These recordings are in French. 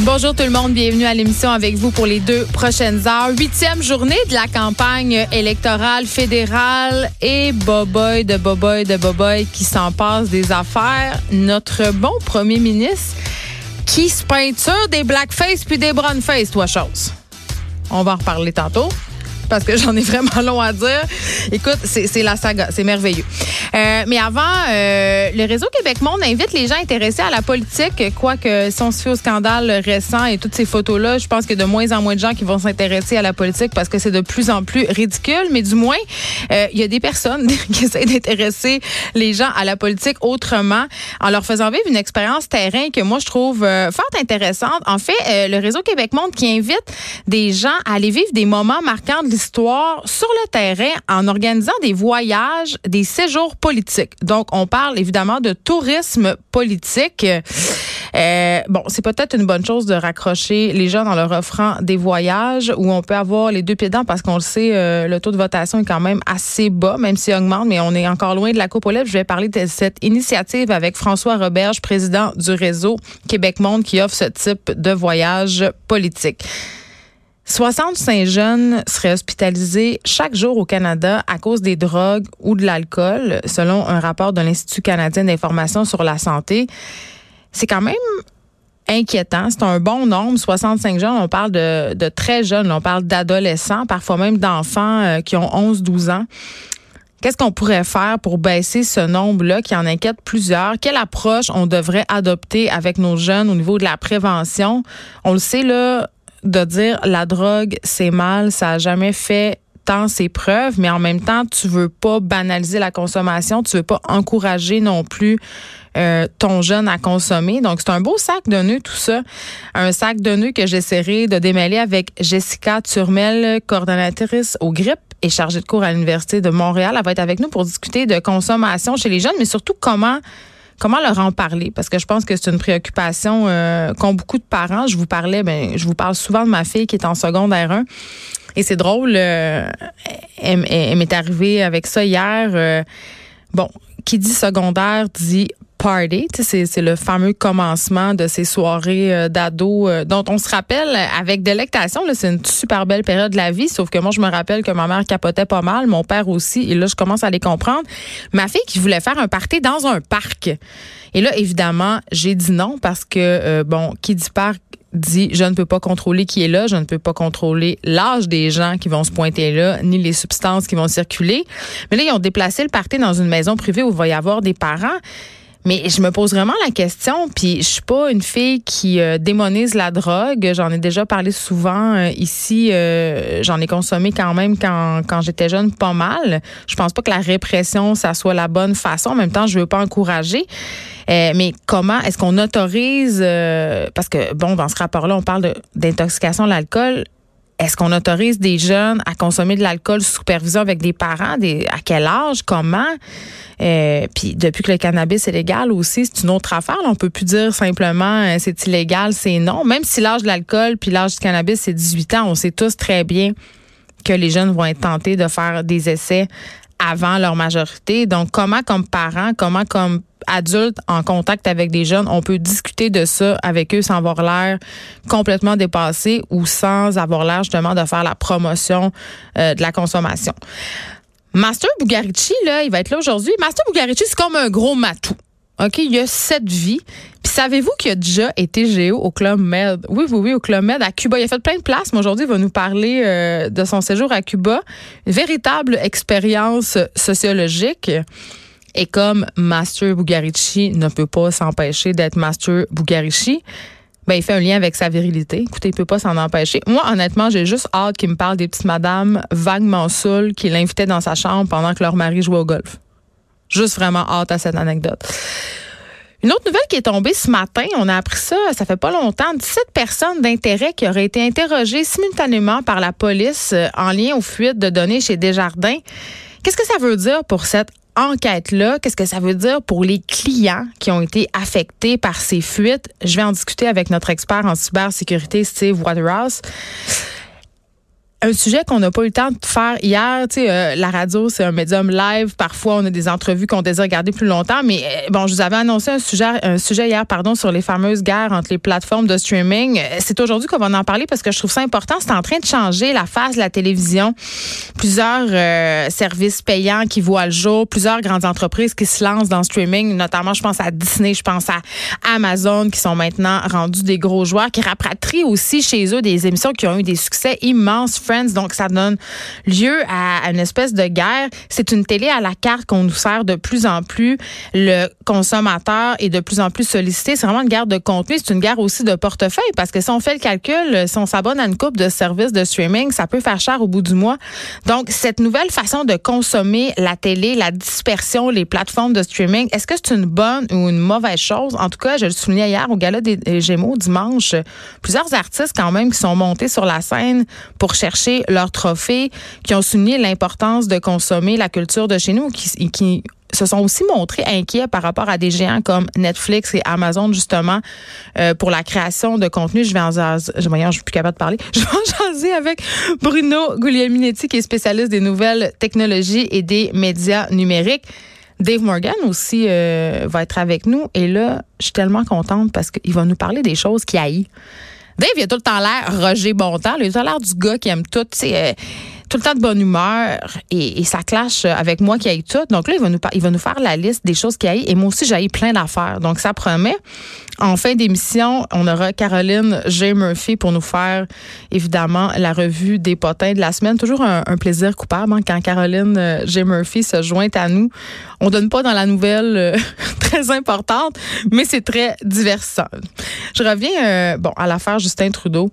Bonjour tout le monde, bienvenue à l'émission avec vous pour les deux prochaines heures. Huitième journée de la campagne électorale fédérale et boboy de boboy de boboy qui s'en passe des affaires. Notre bon premier ministre qui se peinture des blackface puis des brownface, toi chose. On va en reparler tantôt parce que j'en ai vraiment long à dire. Écoute, c'est la saga, c'est merveilleux. Euh, mais avant, euh, le réseau Québec Monde invite les gens intéressés à la politique, quoique si on se fait au scandale récent et toutes ces photos-là, je pense que de moins en moins de gens qui vont s'intéresser à la politique parce que c'est de plus en plus ridicule. Mais du moins, euh, il y a des personnes qui essaient d'intéresser les gens à la politique autrement en leur faisant vivre une expérience terrain que moi je trouve fort intéressante. En fait, le réseau Québec Monde qui invite des gens à aller vivre des moments marquants de sur le terrain en organisant des voyages, des séjours politique. Donc, on parle évidemment de tourisme politique. Euh, bon, c'est peut-être une bonne chose de raccrocher les gens en leur offrant des voyages où on peut avoir les deux pieds dedans parce qu'on le sait, euh, le taux de votation est quand même assez bas, même s'il augmente, mais on est encore loin de la coupe aux. Je vais parler de cette initiative avec François Roberge, président du réseau Québec Monde qui offre ce type de voyage politique. 65 jeunes seraient hospitalisés chaque jour au Canada à cause des drogues ou de l'alcool, selon un rapport de l'Institut canadien d'information sur la santé. C'est quand même inquiétant. C'est un bon nombre, 65 jeunes. On parle de, très jeunes, on parle d'adolescents, parfois même d'enfants euh, qui ont 11-12 ans. Qu'est-ce qu'on pourrait faire pour baisser ce nombre-là qui en inquiète plusieurs? Quelle approche on devrait adopter avec nos jeunes au niveau de la prévention? On le sait, là, de dire la drogue, c'est mal, ça a jamais fait tant ses preuves, mais en même temps, tu veux pas banaliser la consommation, tu veux pas encourager non plus euh, ton jeune à consommer. Donc, c'est un beau sac de nœuds, tout ça. Un sac de nœuds que j'essaierai de démêler avec Jessica Turmel, coordonnatrice au GRIP et chargée de cours à l'Université de Montréal. Elle va être avec nous pour discuter de consommation chez les jeunes, mais surtout comment Comment leur en parler? Parce que je pense que c'est une préoccupation euh, qu'ont beaucoup de parents. Je vous parlais, ben, je vous parle souvent de ma fille qui est en secondaire 1. Et c'est drôle, euh, elle, m'est arrivée avec ça hier. Euh, bon, qui dit secondaire dit party. C'est le fameux commencement de ces soirées euh, d'ados euh, dont on se rappelle avec délectation. C'est une super belle période de la vie, sauf que moi, je me rappelle que ma mère capotait pas mal, mon père aussi, et là, je commence à les comprendre. Ma fille qui voulait faire un party dans un parc. Et là, évidemment, j'ai dit non parce que, euh, bon, qui dit parc dit je ne peux pas contrôler qui est là, je ne peux pas contrôler l'âge des gens qui vont se pointer là, ni les substances qui vont circuler. Mais là, ils ont déplacé le party dans une maison privée où il va y avoir des parents. Mais je me pose vraiment la question, puis je suis pas une fille qui euh, démonise la drogue. J'en ai déjà parlé souvent euh, ici. Euh, j'en ai consommé quand même quand, quand j'étais jeune, pas mal. Je pense pas que la répression, ça soit la bonne façon. En même temps, je veux pas encourager. mais comment est-ce qu'on autorise Parce que bon, dans ce rapport-là, on parle d'intoxication à l'alcool est-ce qu'on autorise des jeunes à consommer de l'alcool sous supervision avec des parents? À quel âge? Comment? Euh, puis depuis que le cannabis est légal aussi, c'est une autre affaire. On peut plus dire simplement euh, c'est illégal, c'est non. Même si l'âge de l'alcool puis l'âge du cannabis c'est 18 ans, on sait tous très bien que les jeunes vont être tentés de faire des essais avant leur majorité. Donc comment comme parents, comment comme adultes en contact avec des jeunes, on peut discuter de ça avec eux sans avoir l'air complètement dépassé ou sans avoir l'air justement de faire la promotion euh, de la consommation? Master Bugarici, là, il va être là aujourd'hui. Master Bugarici, c'est comme un gros matou. OK, il y a sept vies. Puis savez-vous qu'il a déjà été géo au Club Med? Oui, oui, oui, au Club Med à Cuba. Il a fait plein de places, mais aujourd'hui, il va nous parler euh, de son séjour à Cuba. Une véritable expérience sociologique. Et comme Master Bugarici ne peut pas s'empêcher d'être Master Bugarici, ben, il fait un lien avec sa virilité. Écoutez, il peut pas s'en empêcher. Moi, honnêtement, j'ai juste hâte qu'il me parle des petites madames vaguement saoules qui l'invitaient dans sa chambre pendant que leur mari jouait au golf. Juste vraiment hâte à cette anecdote. Une autre nouvelle qui est tombée ce matin, on a appris ça, ça fait pas longtemps, 17 personnes d'intérêt qui auraient été interrogées simultanément par la police euh, en lien aux fuites de données chez Desjardins. Qu'est-ce que ça veut dire pour cette enquête-là, qu'est-ce que ça veut dire pour les clients qui ont été affectés par ces fuites? Je vais en discuter avec notre expert en cybersécurité, Steve Waterhouse. Un sujet qu'on n'a pas eu le temps de faire hier. Tu sais, euh, la radio, c'est un médium live. Parfois, on a des entrevues qu'on désire garder plus longtemps. Mais euh, bon, je vous avais annoncé un sujet, un sujet hier, pardon, sur les fameuses guerres entre les plateformes de streaming. Euh, c'est aujourd'hui qu'on va en parler parce que je trouve ça important. C'est en train de changer la face de la télévision. Plusieurs services payants qui voient le jour, plusieurs grandes entreprises qui se lancent dans le streaming, notamment, je pense à Disney, je pense à Amazon, qui sont maintenant rendus des gros joueurs, qui rapatrient aussi chez eux des émissions qui ont eu des succès immenses Donc, ça donne lieu à une espèce de guerre. C'est une télé à la carte qu'on nous sert de plus en plus. Le consommateur est de plus en plus sollicité. C'est vraiment une guerre de contenu. C'est une guerre aussi de portefeuille parce que si on fait le calcul, si on s'abonne à une coupe de services de streaming, ça peut faire cher au bout du mois. Donc, cette nouvelle façon de consommer la télé, la dispersion, les plateformes de streaming, est-ce que c'est une bonne ou une mauvaise chose? En tout cas, je le soulignais hier au Gala des Gémeaux dimanche, plusieurs artistes quand même qui sont montés sur la scène pour chercher leur trophée, qui ont souligné l'importance de consommer la culture de chez nous, qui, se sont aussi montrés inquiets par rapport à des géants comme Netflix et Amazon, justement, euh, pour la création de contenu. Je vais en jaser, je, je suis plus capable de parler. Je vais en avec Bruno Guglielminetti, qui est spécialiste des nouvelles technologies et des médias numériques. Dave Morgan aussi euh, va être avec nous. Et là, je suis tellement contente parce qu'il va nous parler des choses qui haït. Dave, il a tout le temps l'air Roger Bontemps. Il a l'air du gars qui aime tout. Sais, euh, tout le temps de bonne humeur et, ça clash avec moi qui aille tout. Donc là, il va nous, il va nous faire la liste des choses qui aille et moi aussi, j'ai plein d'affaires. Donc ça promet. En fin d'émission, on aura Caroline J. Murphy pour nous faire évidemment la revue des potins de la semaine. Toujours un, plaisir coupable hein, quand Caroline euh, J. Murphy se joint à nous. On donne pas dans la nouvelle euh, très importante, mais c'est très divertissant. Je reviens euh, bon à l'affaire Justin Trudeau.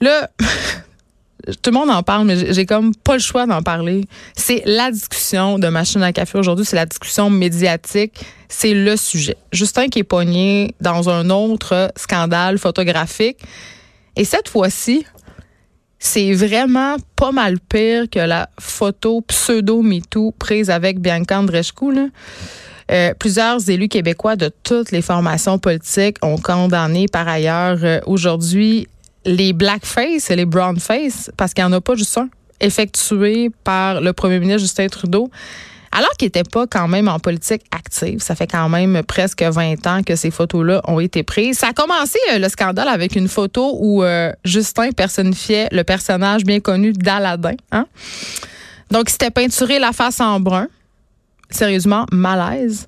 Là, tout le monde en parle, mais j'ai comme pas le choix d'en parler. C'est la discussion de machine à café aujourd'hui, c'est la discussion médiatique, c'est le sujet. Justin qui est pogné dans un autre scandale photographique. Et cette fois-ci, c'est vraiment pas mal pire que la photo pseudo-MeToo prise avec Bianca Andreescu. Euh, plusieurs élus québécois de toutes les formations politiques ont condamné par ailleurs euh, aujourd'hui les blackface et les brownface, parce qu'il n'y en a pas juste un, effectué par le premier ministre Justin Trudeau, alors qu'il n'était pas quand même en politique active. Ça fait quand même presque 20 ans que ces photos-là ont été prises. Ça a commencé euh, le scandale avec une photo où euh, Justin personnifiait le personnage bien connu d'Aladin. Hein? Donc, il s'était peinturé la face en brun. Sérieusement, malaise.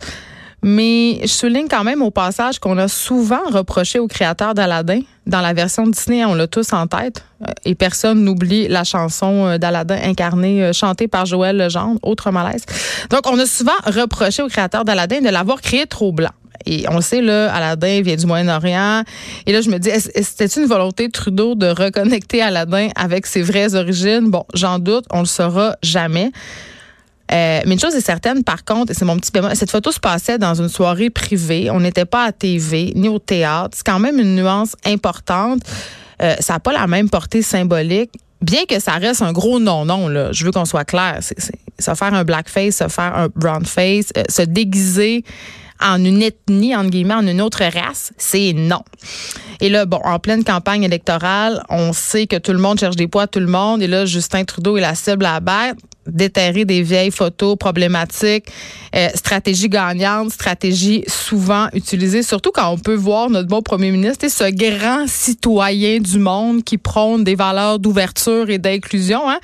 Mais je souligne quand même au passage qu'on a souvent reproché au créateur d'Aladin. Dans la version Disney, on l'a tous en tête. Euh, et personne n'oublie la chanson euh, d'Aladin incarnée, euh, chantée par Joël Legendre, autre malaise. Donc, on a souvent reproché au créateur d'Aladin de l'avoir créé trop blanc. Et on sait, là, Aladdin vient du Moyen-Orient. Et là, je me dis, c'était une volonté de Trudeau de reconnecter Aladdin avec ses vraies origines? Bon, j'en doute, on le saura jamais. Euh, mais une chose est certaine, par contre, et c'est mon petit bémol, cette photo se passait dans une soirée privée. On n'était pas à TV ni au théâtre. C'est quand même une nuance importante. Euh, ça n'a pas la même portée symbolique. Bien que ça reste un gros non-non, je veux qu'on soit clair. C'est, se faire un blackface, se faire un brownface, euh, se déguiser en une ethnie, en guillemets, en une autre race, c'est non. Et là, bon, en pleine campagne électorale, on sait que tout le monde cherche des poids tout le monde. Et là, Justin Trudeau est la cible à battre déterrer des vieilles photos problématiques, euh, stratégie gagnante, stratégie souvent utilisée, surtout quand on peut voir notre bon premier ministre, ce grand citoyen du monde qui prône des valeurs d'ouverture et d'inclusion hein,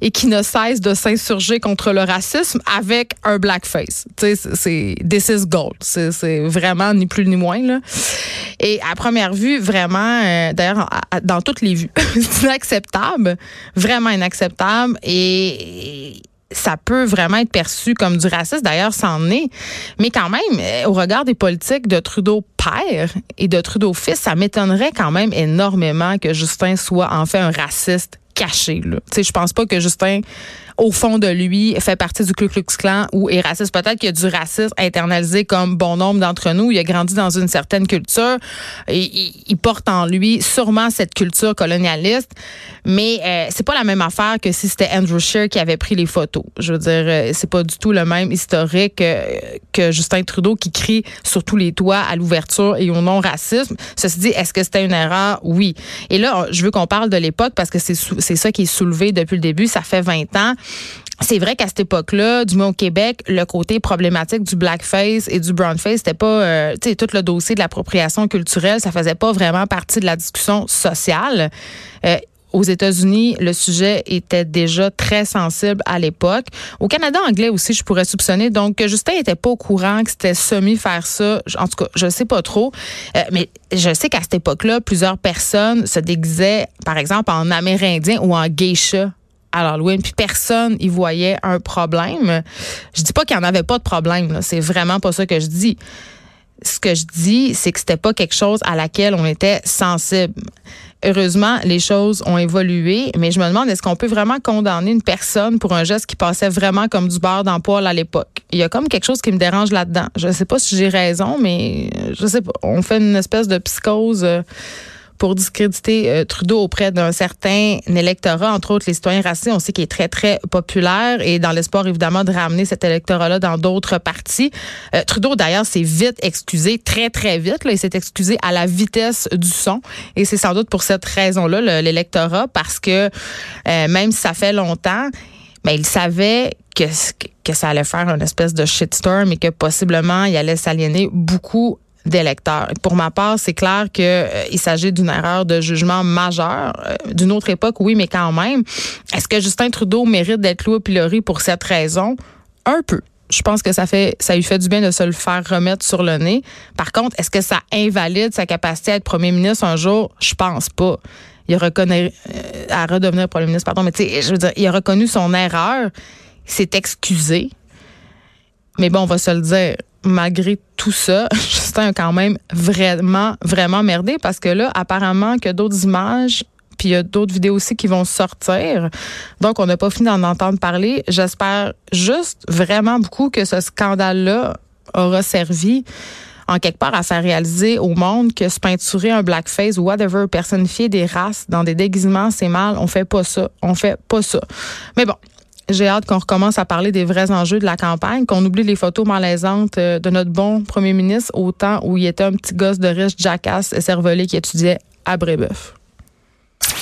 et qui ne cesse de s'insurger contre le racisme avec un blackface. C'est this is gold. C'est vraiment ni plus ni moins. Là. Et à première vue, vraiment, euh, d'ailleurs, dans toutes les vues, c'est inacceptable, vraiment inacceptable. et ça peut vraiment être perçu comme du racisme. D'ailleurs, c'en est. Mais quand même, euh, au regard des politiques de Trudeau père et de Trudeau fils, ça m'étonnerait quand même énormément que Justin soit en fait un raciste caché. Je pense pas que Justin au fond de lui, fait partie du Ku Klux Klan ou est raciste. Peut-être qu'il y a du racisme internalisé comme bon nombre d'entre nous. Il a grandi dans une certaine culture. Et, il porte en lui sûrement cette culture colonialiste. Mais euh, c'est pas la même affaire que si c'était Andrew Scheer qui avait pris les photos. Je veux dire, euh, c'est pas du tout le même historique euh, que Justin Trudeau qui crie sur tous les toits à l'ouverture et au non-racisme. Ceci dit, est-ce que c'était une erreur? Oui. Et là, je veux qu'on parle de l'époque parce que c'est ça qui est soulevé depuis le début. Ça fait 20 ans. C'est vrai qu'à cette époque-là, du moins au Québec, le côté problématique du blackface et du brownface, c'était pas, euh, tu sais, tout le dossier de l'appropriation culturelle, ça faisait pas vraiment partie de la discussion sociale. Euh, aux États-Unis, le sujet était déjà très sensible à l'époque. Au Canada anglais aussi, je pourrais soupçonner. Donc, Justin n'était pas au courant que c'était semi faire ça. En tout cas, je sais pas trop. Euh, mais je sais qu'à cette époque-là, plusieurs personnes se déguisaient, par exemple, en Amérindien ou en geisha à l'Halloween, puis personne y voyait un problème. Je dis pas qu'il n'y en avait pas de problème, c'est vraiment pas ça que je dis. Ce que je dis, c'est que c'était pas quelque chose à laquelle on était sensible. Heureusement, les choses ont évolué, mais je me demande est-ce qu'on peut vraiment condamner une personne pour un geste qui passait vraiment comme du beurre dans poil à l'époque? Il y a comme quelque chose qui me dérange là-dedans. Je sais pas si j'ai raison, mais je sais pas. On fait une espèce de psychose. Euh, pour discréditer euh, Trudeau auprès d'un certain électorat, entre autres les citoyens racistes. On sait qu'il est très, très populaire et dans l'espoir, évidemment, de ramener cet électorat-là dans d'autres partis. Euh, Trudeau, d'ailleurs, s'est vite excusé, très, très vite. Il s'est excusé à la vitesse du son. Et c'est sans doute pour cette raison-là, l'électorat, parce que euh, même si ça fait longtemps, mais il savait que, que ça allait faire une espèce de shitstorm et que possiblement il allait s'aliéner beaucoup d'électeurs. Pour ma part, c'est clair qu'il euh, s'agit d'une erreur de jugement majeure. Euh, d'une autre époque, oui, mais quand même. Est-ce que Justin Trudeau mérite d'être loué au pilori pour cette raison? Un peu. Je pense que ça fait, ça lui fait du bien de se le faire remettre sur le nez. Par contre, est-ce que ça invalide sa capacité à être premier ministre un jour? Je pense pas. Il a reconnu, euh, à redevenir premier ministre, pardon, mais tu sais, je veux dire, il a reconnu son erreur, il s'est excusé. Mais bon, on va se le dire, malgré tout ça, Justin a quand même vraiment, vraiment merdé parce que là, apparemment que d'autres images puis il y a d'autres vidéos aussi qui vont sortir. Donc, on n'a pas fini d'en entendre parler. J'espère juste vraiment beaucoup que ce scandale-là aura servi en quelque part à faire réaliser au monde que se peinturer un blackface ou whatever, personnifier des races dans des déguisements, c'est mal. On fait pas ça. On fait pas ça. Mais bon, j'ai hâte qu'on recommence à parler des vrais enjeux de la campagne, qu'on oublie les photos malaisantes euh, de notre bon premier ministre au temps où il était un petit gosse de riche jackass et qui étudiait à Brébeuf.